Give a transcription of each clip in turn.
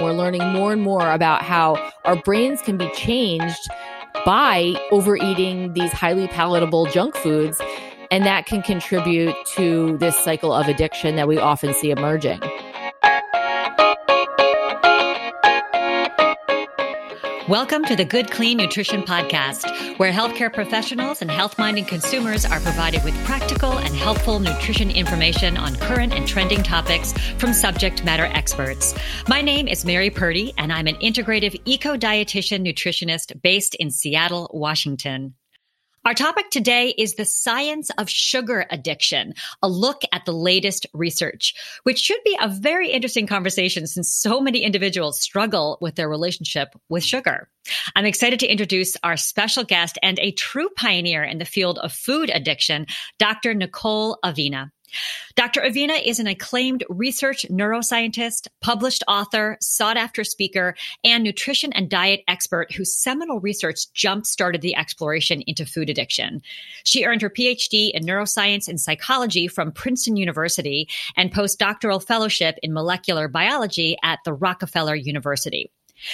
We're learning more and more about how our brains can be changed by overeating these highly palatable junk foods. And that can contribute to this cycle of addiction that we often see emerging. Welcome to the Good Clean Nutrition Podcast, where healthcare professionals and health minded consumers are provided with practical and helpful nutrition information on current and trending topics from subject matter experts. My name is Mary Purdy, and I'm an integrative eco dietitian nutritionist based in Seattle, Washington. Our topic today is the science of sugar addiction, a look at the latest research, which should be a very interesting conversation since so many individuals struggle with their relationship with sugar. I'm excited to introduce our special guest and a true pioneer in the field of food addiction, Dr. Nicole Avena. Dr. Avena is an acclaimed research neuroscientist, published author, sought after speaker, and nutrition and diet expert whose seminal research jump started the exploration into food addiction. She earned her PhD in neuroscience and psychology from Princeton University and postdoctoral fellowship in molecular biology at the Rockefeller University.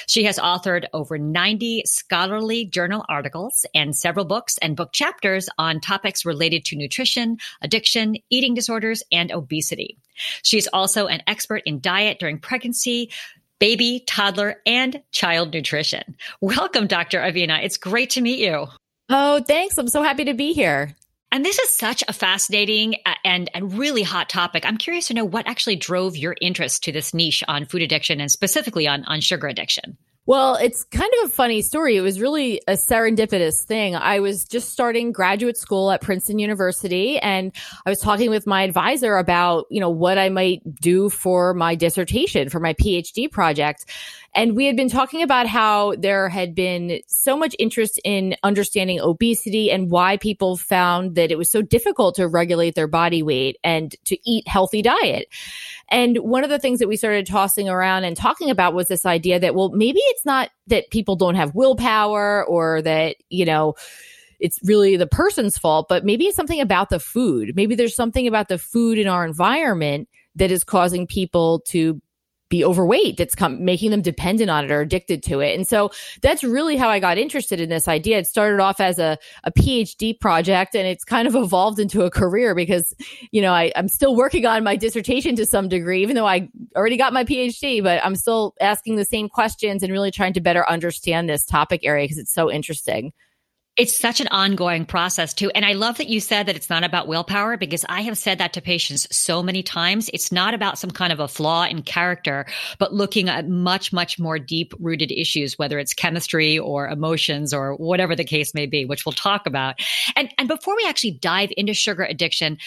She has authored over 90 scholarly journal articles and several books and book chapters on topics related to nutrition, addiction, eating disorders, and obesity. She is also an expert in diet during pregnancy, baby, toddler, and child nutrition. Welcome, Dr. Avena. It's great to meet you. Oh, thanks. I'm so happy to be here. And this is such a fascinating uh, and, and really hot topic. I'm curious to know what actually drove your interest to this niche on food addiction and specifically on, on sugar addiction. Well, it's kind of a funny story. It was really a serendipitous thing. I was just starting graduate school at Princeton University and I was talking with my advisor about, you know, what I might do for my dissertation, for my PhD project. And we had been talking about how there had been so much interest in understanding obesity and why people found that it was so difficult to regulate their body weight and to eat healthy diet. And one of the things that we started tossing around and talking about was this idea that, well, maybe it's not that people don't have willpower or that, you know, it's really the person's fault, but maybe it's something about the food. Maybe there's something about the food in our environment that is causing people to be overweight that's come, making them dependent on it or addicted to it. And so that's really how I got interested in this idea. It started off as a, a PhD project and it's kind of evolved into a career because, you know, I, I'm still working on my dissertation to some degree, even though I already got my PhD, but I'm still asking the same questions and really trying to better understand this topic area because it's so interesting. It's such an ongoing process too. And I love that you said that it's not about willpower because I have said that to patients so many times. It's not about some kind of a flaw in character, but looking at much, much more deep rooted issues, whether it's chemistry or emotions or whatever the case may be, which we'll talk about. And, and before we actually dive into sugar addiction,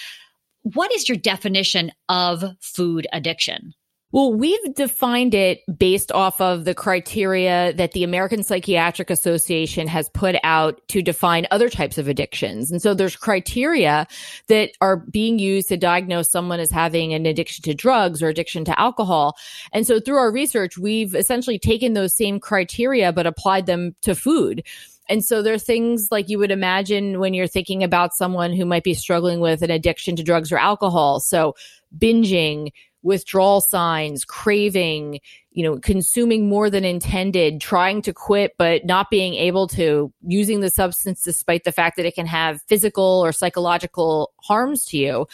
what is your definition of food addiction? Well, we've defined it based off of the criteria that the American Psychiatric Association has put out to define other types of addictions. And so there's criteria that are being used to diagnose someone as having an addiction to drugs or addiction to alcohol. And so through our research, we've essentially taken those same criteria, but applied them to food. And so there are things like you would imagine when you're thinking about someone who might be struggling with an addiction to drugs or alcohol. So binging, withdrawal signs, craving, you know, consuming more than intended, trying to quit, but not being able to, using the substance despite the fact that it can have physical or psychological harms to you.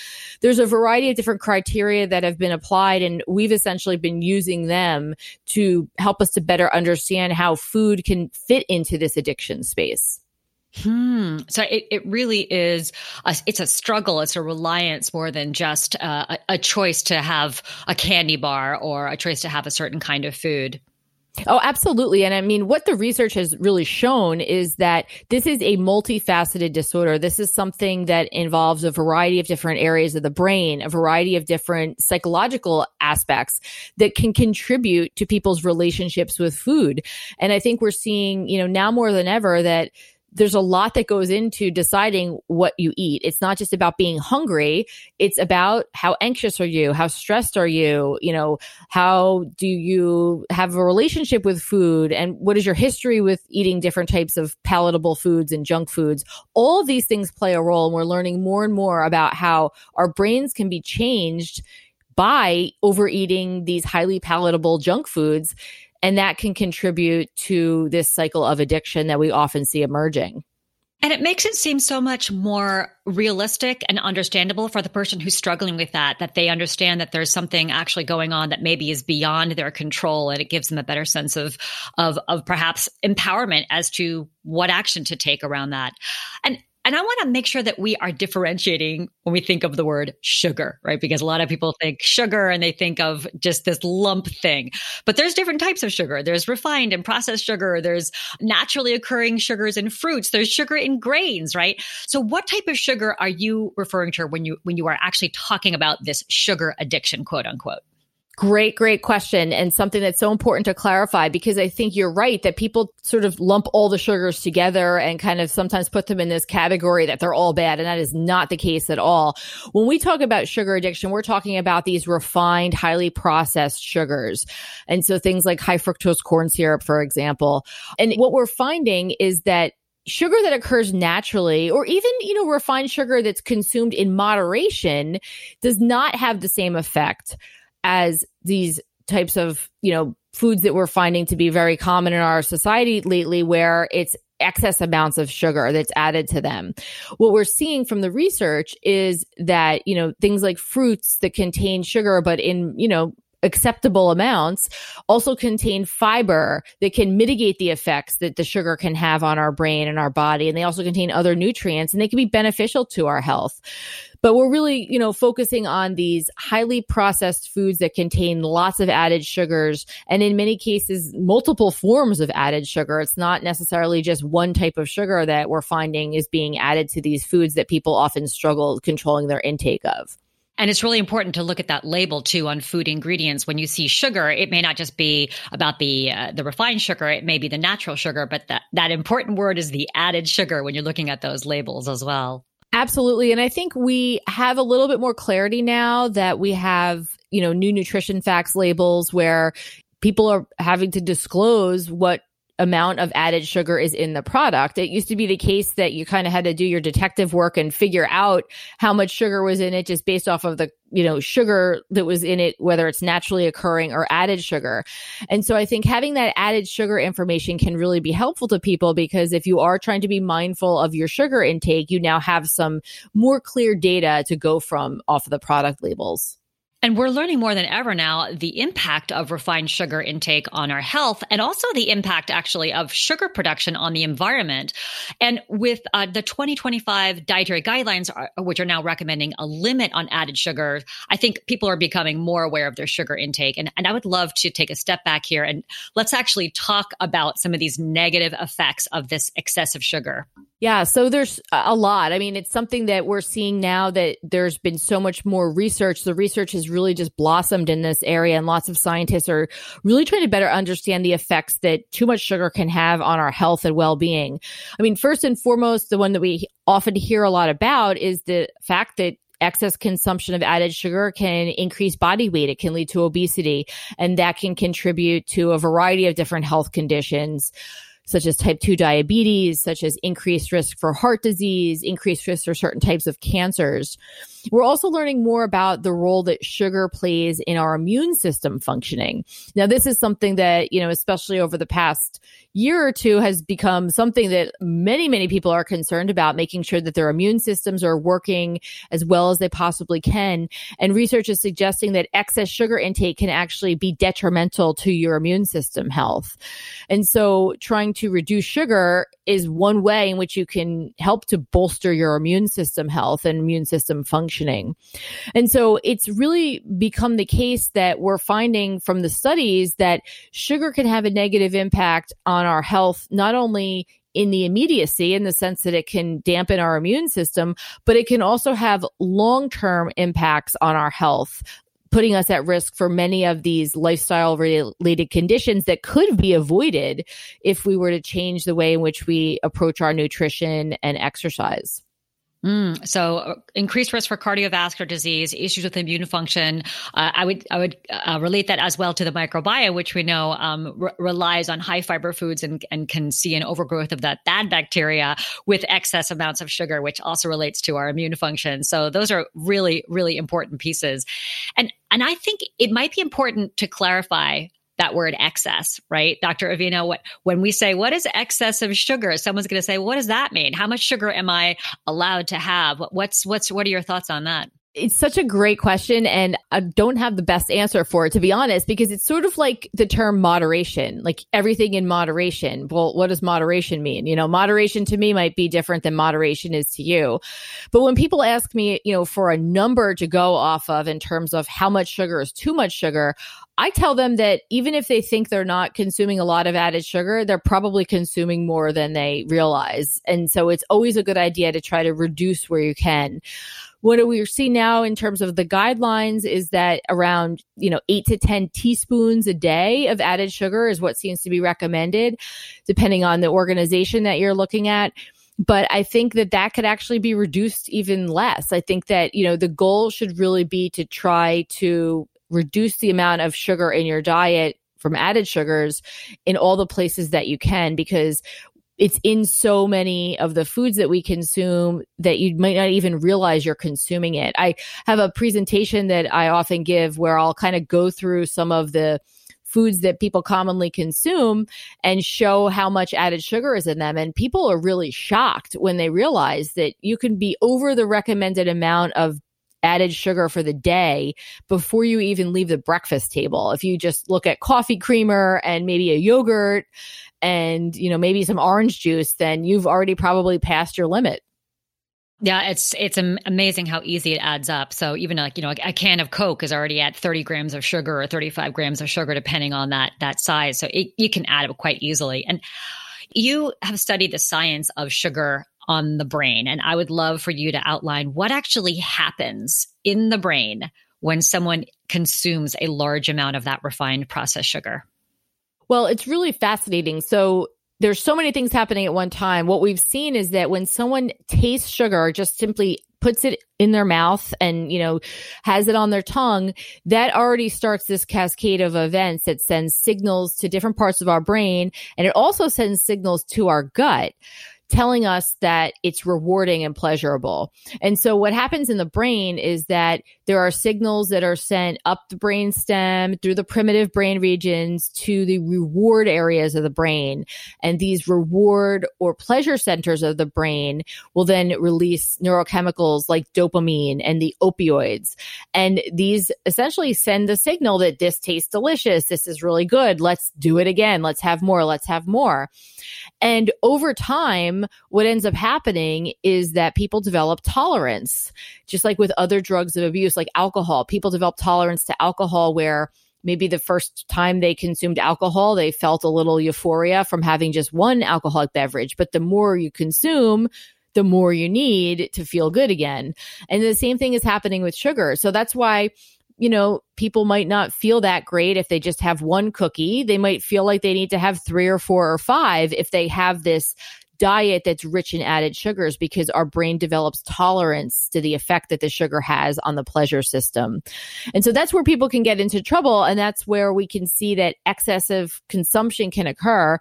There's a variety of different criteria that have been applied, and we've essentially been using them to help us to better understand how food can fit into this addiction space. Hmm. So it, it really is, a, it's a struggle. It's a reliance more than just uh, a, a choice to have a candy bar or a choice to have a certain kind of food. Oh, absolutely. And I mean, what the research has really shown is that this is a multifaceted disorder. This is something that involves a variety of different areas of the brain, a variety of different psychological aspects that can contribute to people's relationships with food. And I think we're seeing, you know, now more than ever that there's a lot that goes into deciding what you eat. It's not just about being hungry. It's about how anxious are you? How stressed are you? You know, how do you have a relationship with food? And what is your history with eating different types of palatable foods and junk foods? All of these things play a role. And we're learning more and more about how our brains can be changed by overeating these highly palatable junk foods. And that can contribute to this cycle of addiction that we often see emerging. And it makes it seem so much more realistic and understandable for the person who's struggling with that, that they understand that there's something actually going on that maybe is beyond their control. And it gives them a better sense of, of, of perhaps empowerment as to what action to take around that. And and I want to make sure that we are differentiating when we think of the word sugar, right? Because a lot of people think sugar and they think of just this lump thing. But there's different types of sugar. There's refined and processed sugar. There's naturally occurring sugars in fruits. There's sugar in grains, right? So what type of sugar are you referring to when you when you are actually talking about this sugar addiction, quote unquote? Great, great question. And something that's so important to clarify because I think you're right that people sort of lump all the sugars together and kind of sometimes put them in this category that they're all bad. And that is not the case at all. When we talk about sugar addiction, we're talking about these refined, highly processed sugars. And so things like high fructose corn syrup, for example. And what we're finding is that sugar that occurs naturally or even you know refined sugar that's consumed in moderation does not have the same effect as these types of, you know, foods that we're finding to be very common in our society lately where it's excess amounts of sugar that's added to them. What we're seeing from the research is that, you know, things like fruits that contain sugar, but in, you know, acceptable amounts also contain fiber that can mitigate the effects that the sugar can have on our brain and our body. And they also contain other nutrients and they can be beneficial to our health. But we're really, you know, focusing on these highly processed foods that contain lots of added sugars and in many cases, multiple forms of added sugar. It's not necessarily just one type of sugar that we're finding is being added to these foods that people often struggle controlling their intake of. And it's really important to look at that label too on food ingredients. When you see sugar, it may not just be about the uh, the refined sugar; it may be the natural sugar. But that that important word is the added sugar when you're looking at those labels as well. Absolutely. And I think we have a little bit more clarity now that we have, you know, new nutrition facts labels where people are having to disclose what amount of added sugar is in the product. It used to be the case that you kind of had to do your detective work and figure out how much sugar was in it just based off of the, you know, sugar that was in it, whether it's naturally occurring or added sugar. And so I think having that added sugar information can really be helpful to people because if you are trying to be mindful of your sugar intake, you now have some more clear data to go from off of the product labels. And we're learning more than ever now the impact of refined sugar intake on our health and also the impact actually of sugar production on the environment. And with uh, the 2025 dietary guidelines, which are now recommending a limit on added sugar, I think people are becoming more aware of their sugar intake. And, and I would love to take a step back here and let's actually talk about some of these negative effects of this excessive sugar. Yeah, so there's a lot. I mean, it's something that we're seeing now that there's been so much more research. The research has really just blossomed in this area, and lots of scientists are really trying to better understand the effects that too much sugar can have on our health and well being. I mean, first and foremost, the one that we often hear a lot about is the fact that excess consumption of added sugar can increase body weight. It can lead to obesity, and that can contribute to a variety of different health conditions such as type 2 diabetes, such as increased risk for heart disease, increased risk for certain types of cancers. We're also learning more about the role that sugar plays in our immune system functioning. Now, this is something that, you know, especially over the past year or two has become something that many, many people are concerned about, making sure that their immune systems are working as well as they possibly can. And research is suggesting that excess sugar intake can actually be detrimental to your immune system health. And so trying to reduce sugar is one way in which you can help to bolster your immune system health and immune system functioning. And so it's really become the case that we're finding from the studies that sugar can have a negative impact on our health, not only in the immediacy in the sense that it can dampen our immune system, but it can also have long term impacts on our health, putting us at risk for many of these lifestyle related conditions that could be avoided if we were to change the way in which we approach our nutrition and exercise. Mm, so uh, increased risk for cardiovascular disease, issues with immune function. Uh, I would I would uh, relate that as well to the microbiome, which we know um, re- relies on high fiber foods and, and can see an overgrowth of that bad bacteria with excess amounts of sugar, which also relates to our immune function. So those are really really important pieces, and and I think it might be important to clarify that word excess, right? Dr. Avena, what, when we say, what is excess of sugar? Someone's going to say, what does that mean? How much sugar am I allowed to have? What's, what's, what are your thoughts on that? It's such a great question, and I don't have the best answer for it, to be honest, because it's sort of like the term moderation, like everything in moderation. Well, what does moderation mean? You know, moderation to me might be different than moderation is to you. But when people ask me, you know, for a number to go off of in terms of how much sugar is too much sugar, I tell them that even if they think they're not consuming a lot of added sugar, they're probably consuming more than they realize. And so it's always a good idea to try to reduce where you can. What we see now in terms of the guidelines is that around, you know, eight to 10 teaspoons a day of added sugar is what seems to be recommended, depending on the organization that you're looking at but I think that that could actually be reduced even less. I think that, you know, the goal should really be to try to reduce the amount of sugar in your diet from added sugars in all the places that you can because it's in so many of the foods that we consume that you might not even realize you're consuming it. I have a presentation that I often give where I'll kind of go through some of the foods that people commonly consume and show how much added sugar is in them. And people are really shocked when they realize that you can be over the recommended amount of added sugar for the day before you even leave the breakfast table. If you just look at coffee creamer and maybe a yogurt and, you know, maybe some orange juice, then you've already probably passed your limit. Yeah, it's it's amazing how easy it adds up. So even like you know a can of Coke is already at 30 grams of sugar or 35 grams of sugar, depending on that that size. So it, you can add it quite easily. And you have studied the science of sugar on the brain. And I would love for you to outline what actually happens in the brain when someone consumes a large amount of that refined processed sugar. Well, it's really fascinating. So, there's so many things happening at one time. What we've seen is that when someone tastes sugar, just simply puts it in their mouth and, you know, has it on their tongue, that already starts this cascade of events that sends signals to different parts of our brain. And it also sends signals to our gut telling us that it's rewarding and pleasurable. And so what happens in the brain is that there are signals that are sent up the brain stem through the primitive brain regions to the reward areas of the brain. And these reward or pleasure centers of the brain will then release neurochemicals like dopamine and the opioids. And these essentially send the signal that this tastes delicious. This is really good. Let's do it again. Let's have more. Let's have more. And over time, what ends up happening is that people develop tolerance, just like with other drugs of abuse, like alcohol. People develop tolerance to alcohol where maybe the first time they consumed alcohol, they felt a little euphoria from having just one alcoholic beverage. But the more you consume, the more you need to feel good again. And the same thing is happening with sugar. So that's why you know, people might not feel that great if they just have one cookie. They might feel like they need to have three or four or five if they have this diet that's rich in added sugars because our brain develops tolerance to the effect that the sugar has on the pleasure system. And so that's where people can get into trouble. And that's where we can see that excessive consumption can occur.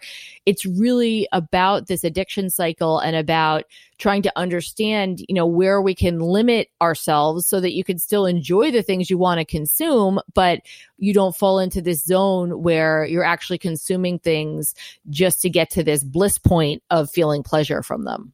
It's really about this addiction cycle and about trying to understand, you know, where we can limit ourselves so that you can still enjoy the things you want to consume, but you don't fall into this zone where you're actually consuming things just to get to this bliss point of feeling pleasure from them.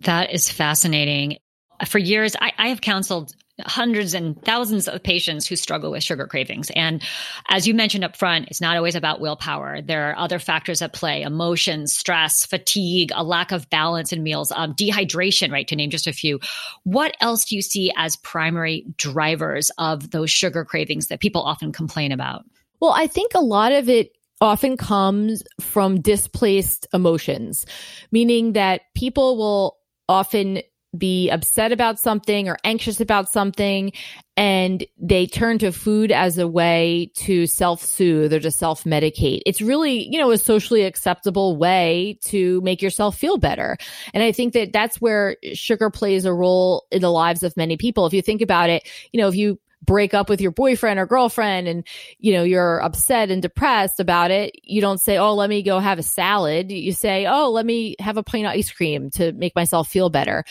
That is fascinating. For years, I, I have counseled hundreds and thousands of patients who struggle with sugar cravings. And as you mentioned up front, it's not always about willpower. There are other factors at play emotions, stress, fatigue, a lack of balance in meals, um, dehydration, right, to name just a few. What else do you see as primary drivers of those sugar cravings that people often complain about? Well, I think a lot of it often comes from displaced emotions, meaning that people will often be upset about something or anxious about something and they turn to food as a way to self-soothe or to self-medicate. It's really, you know, a socially acceptable way to make yourself feel better. And I think that that's where sugar plays a role in the lives of many people. If you think about it, you know, if you break up with your boyfriend or girlfriend and you know you're upset and depressed about it you don't say oh let me go have a salad. You say oh let me have a plain ice cream to make myself feel better.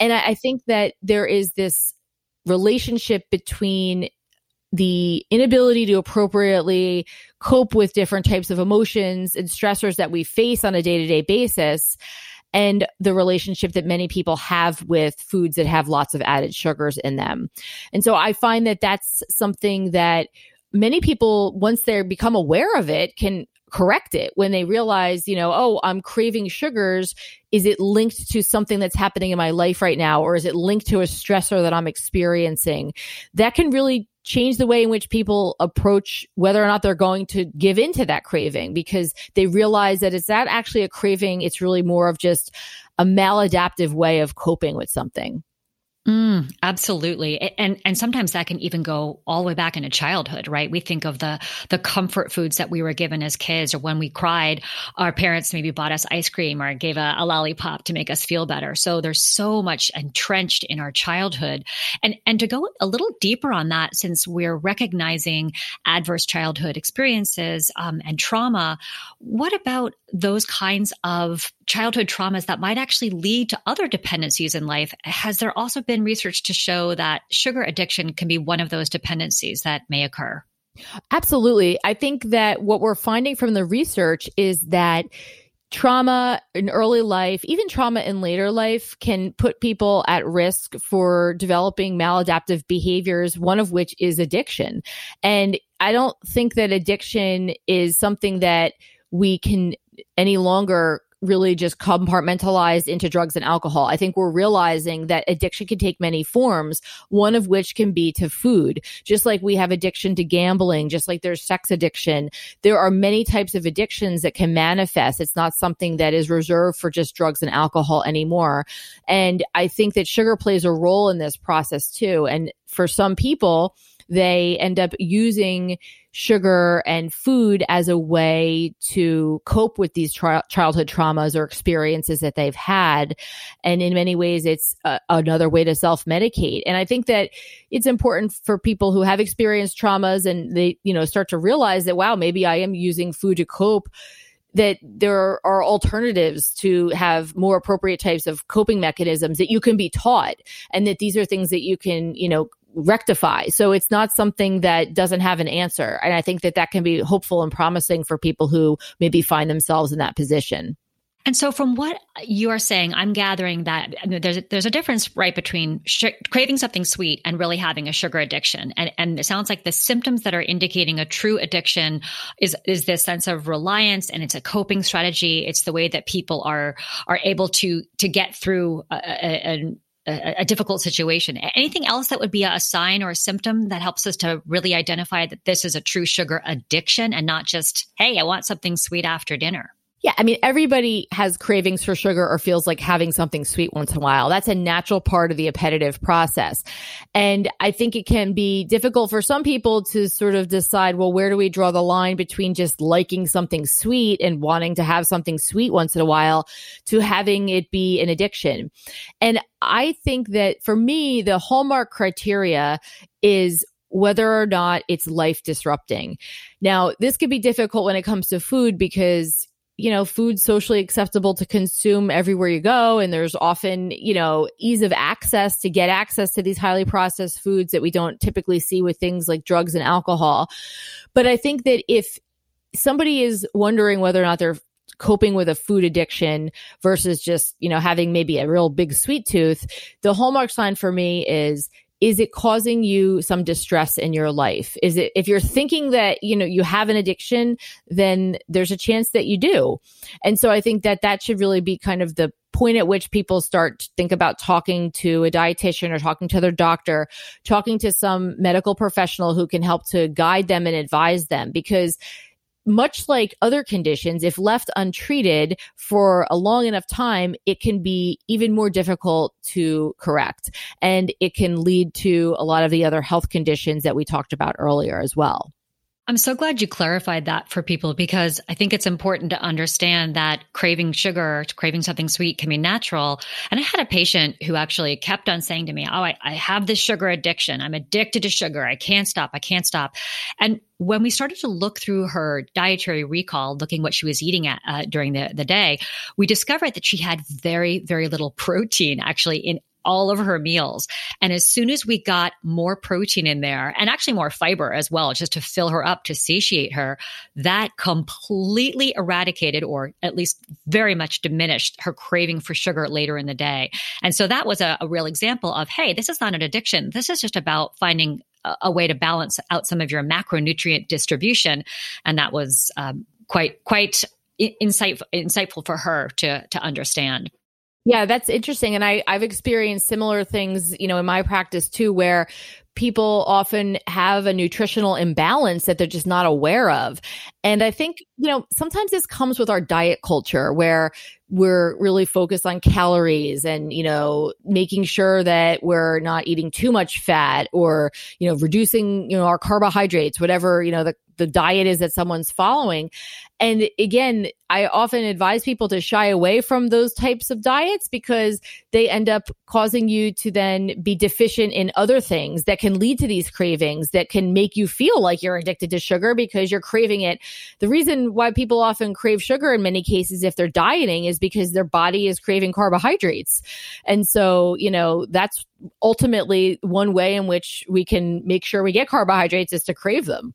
And I, I think that there is this relationship between the inability to appropriately cope with different types of emotions and stressors that we face on a day-to-day basis and the relationship that many people have with foods that have lots of added sugars in them. And so I find that that's something that many people, once they become aware of it, can correct it when they realize, you know, oh, I'm craving sugars. Is it linked to something that's happening in my life right now? Or is it linked to a stressor that I'm experiencing? That can really change the way in which people approach whether or not they're going to give into that craving because they realize that it's not actually a craving. It's really more of just a maladaptive way of coping with something. Mm, absolutely. And and sometimes that can even go all the way back into childhood, right? We think of the the comfort foods that we were given as kids or when we cried, our parents maybe bought us ice cream or gave a, a lollipop to make us feel better. So there's so much entrenched in our childhood. And and to go a little deeper on that, since we're recognizing adverse childhood experiences um, and trauma, what about those kinds of childhood traumas that might actually lead to other dependencies in life? Has there also been research to show that sugar addiction can be one of those dependencies that may occur. Absolutely. I think that what we're finding from the research is that trauma in early life, even trauma in later life, can put people at risk for developing maladaptive behaviors, one of which is addiction. And I don't think that addiction is something that we can any longer really just compartmentalized into drugs and alcohol. I think we're realizing that addiction can take many forms, one of which can be to food. Just like we have addiction to gambling, just like there's sex addiction, there are many types of addictions that can manifest. It's not something that is reserved for just drugs and alcohol anymore. And I think that sugar plays a role in this process too. And for some people, they end up using sugar and food as a way to cope with these tra- childhood traumas or experiences that they've had. And in many ways, it's a- another way to self medicate. And I think that it's important for people who have experienced traumas and they, you know, start to realize that, wow, maybe I am using food to cope that there are alternatives to have more appropriate types of coping mechanisms that you can be taught and that these are things that you can you know rectify. So it's not something that doesn't have an answer. And I think that that can be hopeful and promising for people who maybe find themselves in that position. And so, from what you are saying, I'm gathering that there's a, there's a difference, right, between sh- craving something sweet and really having a sugar addiction. And and it sounds like the symptoms that are indicating a true addiction is is this sense of reliance, and it's a coping strategy. It's the way that people are are able to to get through a, a, a, a, difficult situation. Anything else that would be a sign or a symptom that helps us to really identify that this is a true sugar addiction and not just, hey, I want something sweet after dinner? Yeah, I mean, everybody has cravings for sugar or feels like having something sweet once in a while. That's a natural part of the appetitive process. And I think it can be difficult for some people to sort of decide, well, where do we draw the line between just liking something sweet and wanting to have something sweet once in a while to having it be an addiction? And I think that for me, the hallmark criteria is whether or not it's life disrupting. Now, this could be difficult when it comes to food because you know, food socially acceptable to consume everywhere you go. And there's often, you know, ease of access to get access to these highly processed foods that we don't typically see with things like drugs and alcohol. But I think that if somebody is wondering whether or not they're coping with a food addiction versus just, you know, having maybe a real big sweet tooth, the hallmark sign for me is is it causing you some distress in your life? Is it if you're thinking that you know you have an addiction then there's a chance that you do. And so i think that that should really be kind of the point at which people start to think about talking to a dietitian or talking to their doctor talking to some medical professional who can help to guide them and advise them. Because much like other conditions, if left untreated for a long enough time, it can be even more difficult to correct. And it can lead to a lot of the other health conditions that we talked about earlier as well. I'm so glad you clarified that for people because I think it's important to understand that craving sugar, craving something sweet can be natural. And I had a patient who actually kept on saying to me, Oh, I, I have this sugar addiction. I'm addicted to sugar. I can't stop. I can't stop. And when we started to look through her dietary recall, looking what she was eating at, uh, during the, the day, we discovered that she had very, very little protein actually in all of her meals. And as soon as we got more protein in there and actually more fiber as well, just to fill her up, to satiate her, that completely eradicated or at least very much diminished her craving for sugar later in the day. And so that was a, a real example of, hey, this is not an addiction. This is just about finding a, a way to balance out some of your macronutrient distribution. And that was um, quite, quite insightful, insightful for her to, to understand. Yeah, that's interesting. And I, I've experienced similar things, you know, in my practice too, where people often have a nutritional imbalance that they're just not aware of. And I think, you know, sometimes this comes with our diet culture where we're really focused on calories and, you know, making sure that we're not eating too much fat or, you know, reducing, you know, our carbohydrates, whatever, you know, the, the diet is that someone's following. And again, I often advise people to shy away from those types of diets because they end up causing you to then be deficient in other things that can lead to these cravings that can make you feel like you're addicted to sugar because you're craving it. The reason why people often crave sugar in many cases if they're dieting is because their body is craving carbohydrates. And so, you know, that's ultimately one way in which we can make sure we get carbohydrates is to crave them.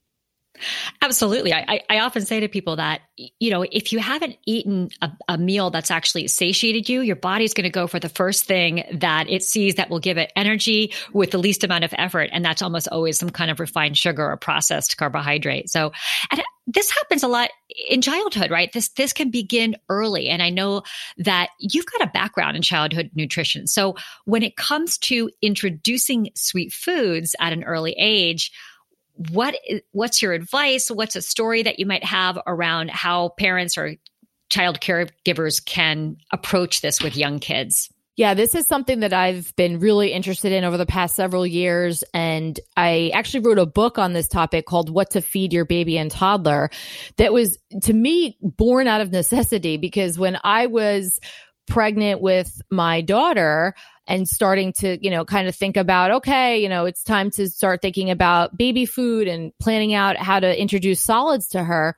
Absolutely. I, I often say to people that, you know, if you haven't eaten a, a meal that's actually satiated you, your body's going to go for the first thing that it sees that will give it energy with the least amount of effort. And that's almost always some kind of refined sugar or processed carbohydrate. So, and this happens a lot in childhood, right? This, this can begin early. And I know that you've got a background in childhood nutrition. So when it comes to introducing sweet foods at an early age, what what's your advice? What's a story that you might have around how parents or child caregivers can approach this with young kids? Yeah, this is something that I've been really interested in over the past several years. And I actually wrote a book on this topic called What to Feed Your Baby and Toddler that was, to me, born out of necessity because when I was pregnant with my daughter, and starting to, you know, kind of think about, okay, you know, it's time to start thinking about baby food and planning out how to introduce solids to her.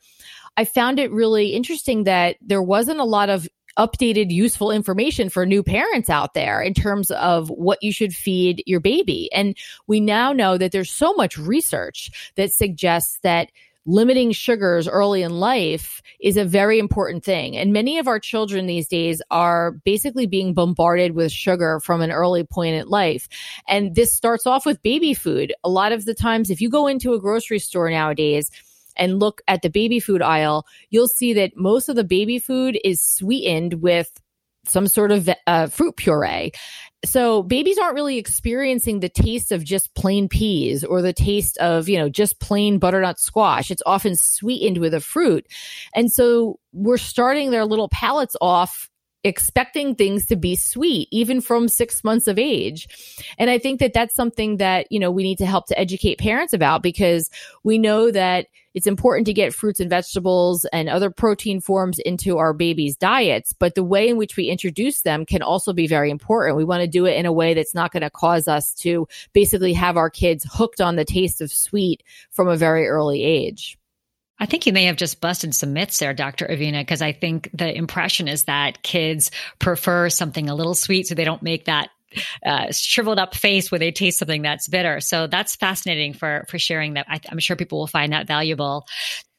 I found it really interesting that there wasn't a lot of updated useful information for new parents out there in terms of what you should feed your baby. And we now know that there's so much research that suggests that limiting sugars early in life is a very important thing. And many of our children these days are basically being bombarded with sugar from an early point in life. And this starts off with baby food. A lot of the times, if you go into a grocery store nowadays, and look at the baby food aisle, you'll see that most of the baby food is sweetened with some sort of uh, fruit puree so babies aren't really experiencing the taste of just plain peas or the taste of, you know, just plain butternut squash. It's often sweetened with a fruit. And so we're starting their little palates off expecting things to be sweet even from 6 months of age. And I think that that's something that, you know, we need to help to educate parents about because we know that it's important to get fruits and vegetables and other protein forms into our babies' diets, but the way in which we introduce them can also be very important. We want to do it in a way that's not going to cause us to basically have our kids hooked on the taste of sweet from a very early age. I think you may have just busted some myths there, Dr. Avena, because I think the impression is that kids prefer something a little sweet so they don't make that uh, shriveled up face when they taste something that's bitter. So that's fascinating for for sharing that. I, I'm sure people will find that valuable.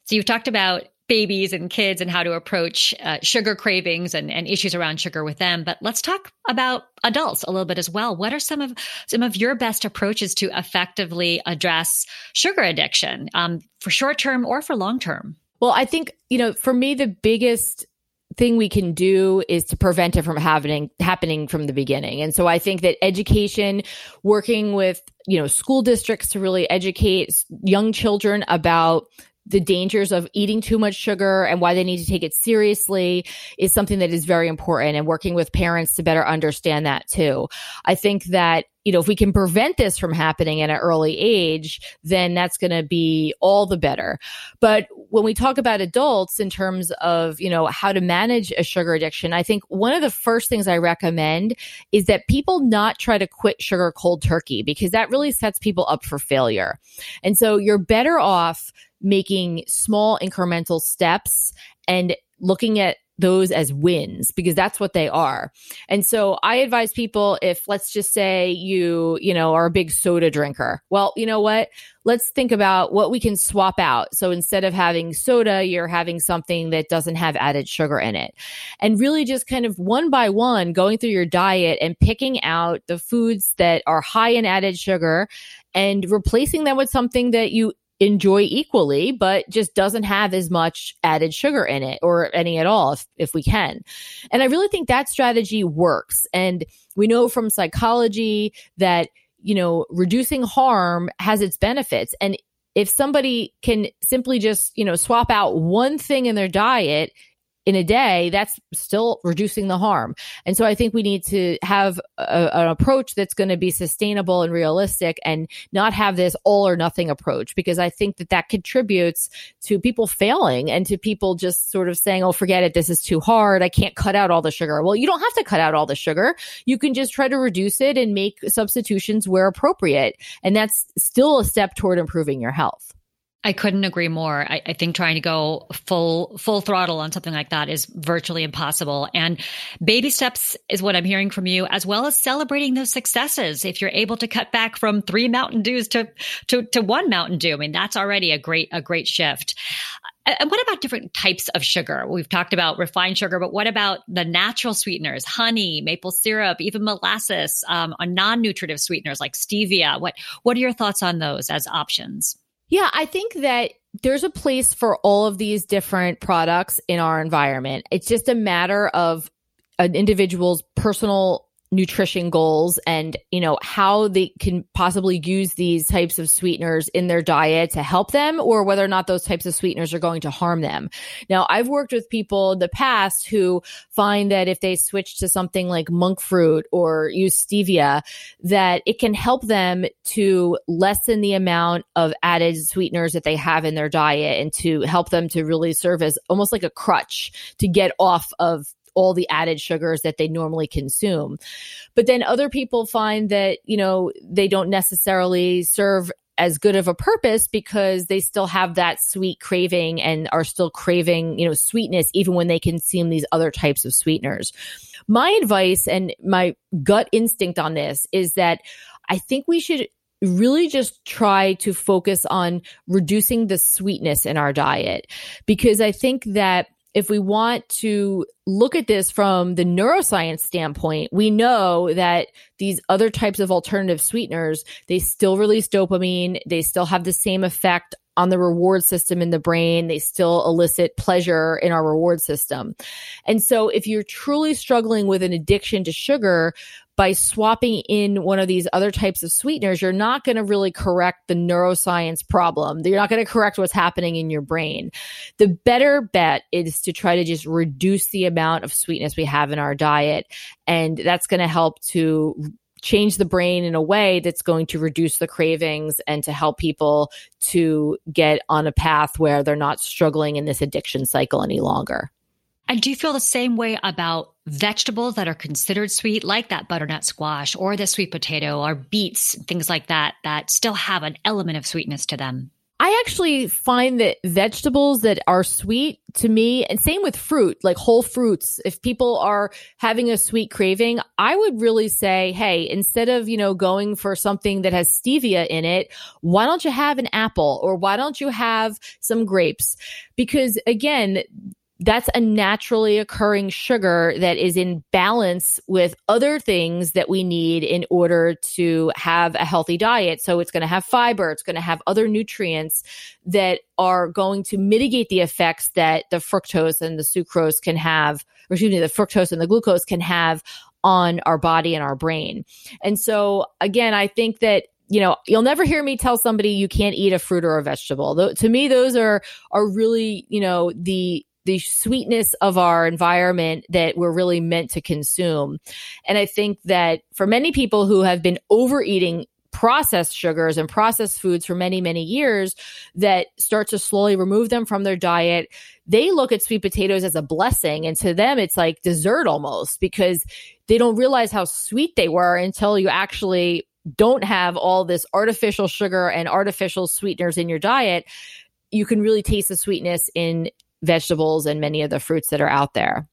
So you've talked about babies and kids and how to approach uh, sugar cravings and, and issues around sugar with them. But let's talk about adults a little bit as well. What are some of some of your best approaches to effectively address sugar addiction um, for short term or for long term? Well, I think you know, for me, the biggest thing we can do is to prevent it from happening happening from the beginning. And so I think that education, working with, you know, school districts to really educate young children about the dangers of eating too much sugar and why they need to take it seriously is something that is very important and working with parents to better understand that too. I think that you know, if we can prevent this from happening at an early age, then that's going to be all the better. But when we talk about adults in terms of, you know, how to manage a sugar addiction, I think one of the first things I recommend is that people not try to quit sugar cold turkey because that really sets people up for failure. And so you're better off making small incremental steps and looking at those as wins because that's what they are. And so I advise people if let's just say you, you know, are a big soda drinker. Well, you know what? Let's think about what we can swap out. So instead of having soda, you're having something that doesn't have added sugar in it. And really just kind of one by one going through your diet and picking out the foods that are high in added sugar and replacing them with something that you enjoy equally, but just doesn't have as much added sugar in it or any at all if, if we can. And I really think that strategy works. And we know from psychology that, you know, reducing harm has its benefits. And if somebody can simply just, you know, swap out one thing in their diet, in a day, that's still reducing the harm. And so I think we need to have a, an approach that's going to be sustainable and realistic and not have this all or nothing approach because I think that that contributes to people failing and to people just sort of saying, oh, forget it. This is too hard. I can't cut out all the sugar. Well, you don't have to cut out all the sugar. You can just try to reduce it and make substitutions where appropriate. And that's still a step toward improving your health. I couldn't agree more. I, I, think trying to go full full throttle on something like that is virtually impossible. And baby steps is what I'm hearing from you, as well as celebrating those successes. If you're able to cut back from three Mountain Dews to to, to one Mountain Dew, I mean that's already a great a great shift. And what about different types of sugar? We've talked about refined sugar, but what about the natural sweeteners, honey, maple syrup, even molasses, um, non-nutritive sweeteners like stevia? What what are your thoughts on those as options? Yeah, I think that there's a place for all of these different products in our environment. It's just a matter of an individual's personal nutrition goals and you know how they can possibly use these types of sweeteners in their diet to help them or whether or not those types of sweeteners are going to harm them. Now i've worked with people in the past who find that if they switch to something like monk fruit or use stevia that it can help them to lessen the amount of added sweeteners that they have in their diet and to help them to really serve as almost like a crutch to get off of all the added sugars that they normally consume. But then other people find that, you know, they don't necessarily serve as good of a purpose because they still have that sweet craving and are still craving, you know, sweetness even when they consume these other types of sweeteners. My advice and my gut instinct on this is that I think we should really just try to focus on reducing the sweetness in our diet because I think that if we want to look at this from the neuroscience standpoint, we know that these other types of alternative sweeteners, they still release dopamine. They still have the same effect on the reward system in the brain. They still elicit pleasure in our reward system. And so if you're truly struggling with an addiction to sugar, by swapping in one of these other types of sweeteners, you're not going to really correct the neuroscience problem. You're not going to correct what's happening in your brain. The better bet is to try to just reduce the amount of sweetness we have in our diet. And that's going to help to change the brain in a way that's going to reduce the cravings and to help people to get on a path where they're not struggling in this addiction cycle any longer. And do you feel the same way about vegetables that are considered sweet, like that butternut squash or the sweet potato or beets, things like that, that still have an element of sweetness to them? I actually find that vegetables that are sweet to me, and same with fruit, like whole fruits, if people are having a sweet craving, I would really say, hey, instead of, you know, going for something that has stevia in it, why don't you have an apple or why don't you have some grapes? Because again, that's a naturally occurring sugar that is in balance with other things that we need in order to have a healthy diet. So it's going to have fiber, it's going to have other nutrients that are going to mitigate the effects that the fructose and the sucrose can have, or excuse me, the fructose and the glucose can have on our body and our brain. And so again, I think that you know, you'll never hear me tell somebody you can't eat a fruit or a vegetable. Th- to me, those are are really, you know, the the sweetness of our environment that we're really meant to consume. And I think that for many people who have been overeating processed sugars and processed foods for many, many years that start to slowly remove them from their diet, they look at sweet potatoes as a blessing. And to them, it's like dessert almost because they don't realize how sweet they were until you actually don't have all this artificial sugar and artificial sweeteners in your diet. You can really taste the sweetness in vegetables and many of the fruits that are out there.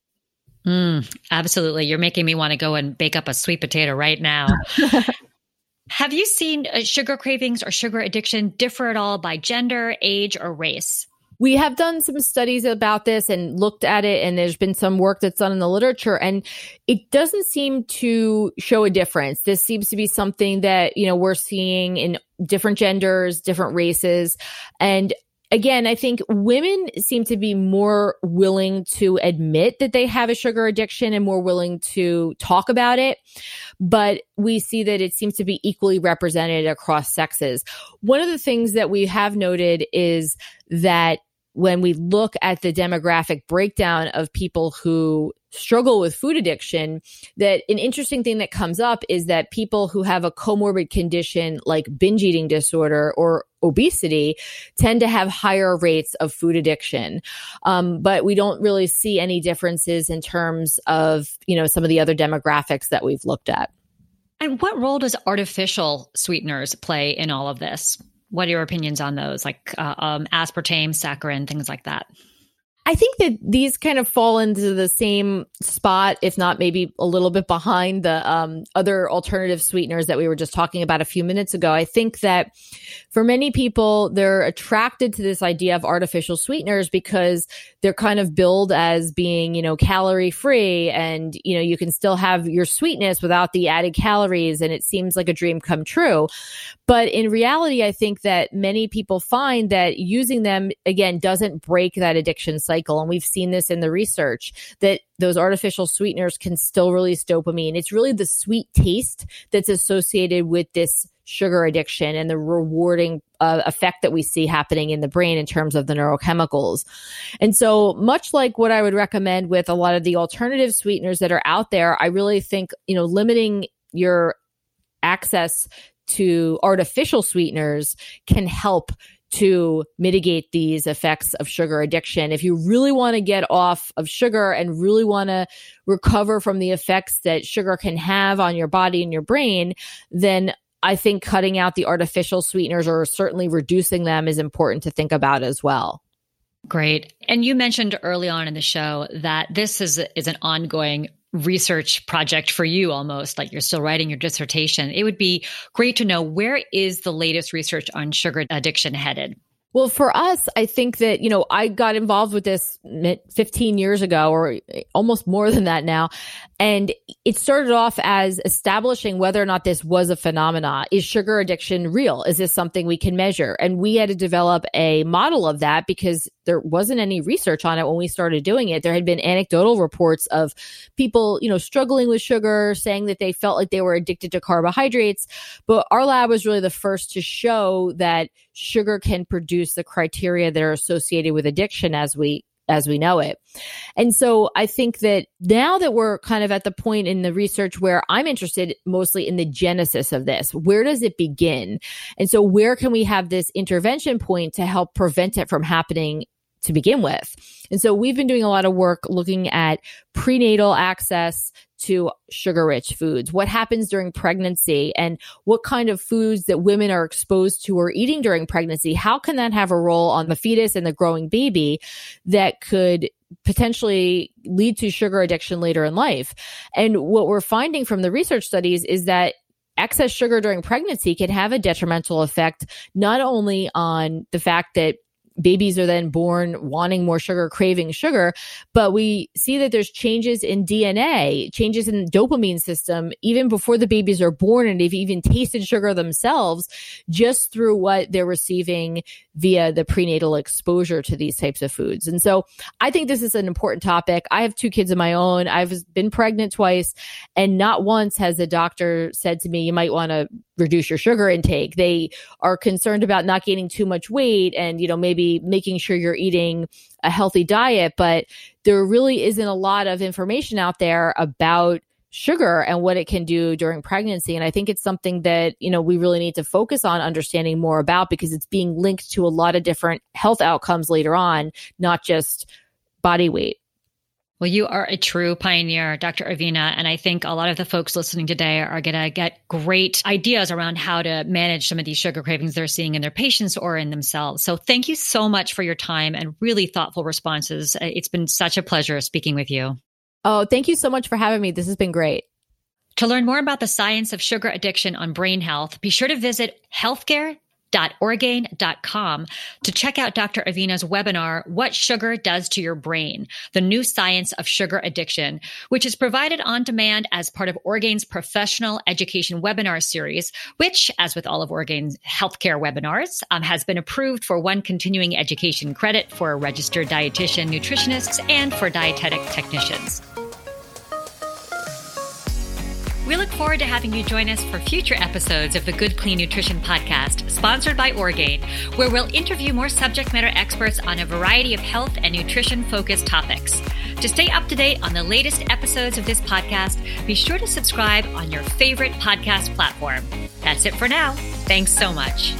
Mm, absolutely. You're making me want to go and bake up a sweet potato right now. Have you seen uh, sugar cravings or sugar addiction differ at all by gender, age, or race? We have done some studies about this and looked at it, and there's been some work that's done in the literature, and it doesn't seem to show a difference. This seems to be something that, you know, we're seeing in different genders, different races. And again, I think women seem to be more willing to admit that they have a sugar addiction and more willing to talk about it. But we see that it seems to be equally represented across sexes. One of the things that we have noted is that when we look at the demographic breakdown of people who struggle with food addiction that an interesting thing that comes up is that people who have a comorbid condition like binge eating disorder or obesity tend to have higher rates of food addiction. Um, but we don't really see any differences in terms of you know some of the other demographics that we've looked at. And what role does artificial sweeteners play in all of this what are your opinions on those? Like uh, um, aspartame saccharin things like that I think that these kind of fall into the same spot, if not maybe a little bit behind the um, other alternative sweeteners that we were just talking about a few minutes ago. I think that for many people, they're attracted to this idea of artificial sweeteners because they're kind of billed as being, you know, calorie free and, you know, you can still have your sweetness without the added calories. And it seems like a dream come true. But in reality, I think that many people find that using them, again, doesn't break that addiction cycle. And we've seen this in the research that those artificial sweeteners can still release dopamine. It's really the sweet taste that's associated with this sugar addiction and the rewarding uh, effect that we see happening in the brain in terms of the neurochemicals. And so, much like what I would recommend with a lot of the alternative sweeteners that are out there, I really think, you know, limiting your access to artificial sweeteners can help to mitigate these effects of sugar addiction. If you really want to get off of sugar and really want to recover from the effects that sugar can have on your body and your brain, then I think cutting out the artificial sweeteners or certainly reducing them is important to think about as well. Great. And you mentioned early on in the show that this is is an ongoing research project for you almost like you're still writing your dissertation it would be great to know where is the latest research on sugar addiction headed well, for us, I think that, you know, I got involved with this 15 years ago or almost more than that now. And it started off as establishing whether or not this was a phenomena. Is sugar addiction real? Is this something we can measure? And we had to develop a model of that because there wasn't any research on it when we started doing it. There had been anecdotal reports of people, you know, struggling with sugar, saying that they felt like they were addicted to carbohydrates. But our lab was really the first to show that sugar can produce the criteria that are associated with addiction as we as we know it. And so I think that now that we're kind of at the point in the research where I'm interested mostly in the genesis of this, where does it begin? And so where can we have this intervention point to help prevent it from happening to begin with. And so we've been doing a lot of work looking at prenatal access to sugar rich foods, what happens during pregnancy, and what kind of foods that women are exposed to or eating during pregnancy. How can that have a role on the fetus and the growing baby that could potentially lead to sugar addiction later in life? And what we're finding from the research studies is that excess sugar during pregnancy can have a detrimental effect not only on the fact that babies are then born wanting more sugar, craving sugar. But we see that there's changes in DNA, changes in dopamine system, even before the babies are born and they've even tasted sugar themselves just through what they're receiving via the prenatal exposure to these types of foods. And so I think this is an important topic. I have two kids of my own. I've been pregnant twice and not once has a doctor said to me, you might want to reduce your sugar intake. They are concerned about not gaining too much weight and, you know, maybe making sure you're eating a healthy diet. But there really isn't a lot of information out there about sugar and what it can do during pregnancy. And I think it's something that, you know, we really need to focus on understanding more about because it's being linked to a lot of different health outcomes later on, not just body weight. Well, you are a true pioneer, Dr. Avena. And I think a lot of the folks listening today are going to get great ideas around how to manage some of these sugar cravings they're seeing in their patients or in themselves. So thank you so much for your time and really thoughtful responses. It's been such a pleasure speaking with you. Oh, thank you so much for having me. This has been great. To learn more about the science of sugar addiction on brain health, be sure to visit healthcare Orgain.com to check out Dr. Avena's webinar, What Sugar Does to Your Brain, the new science of sugar addiction, which is provided on demand as part of Orgain's professional education webinar series, which, as with all of Orgain's healthcare webinars, um, has been approved for one continuing education credit for registered dietitian nutritionists and for dietetic technicians. We look forward to having you join us for future episodes of the Good Clean Nutrition Podcast, sponsored by Orgain, where we'll interview more subject matter experts on a variety of health and nutrition focused topics. To stay up to date on the latest episodes of this podcast, be sure to subscribe on your favorite podcast platform. That's it for now. Thanks so much.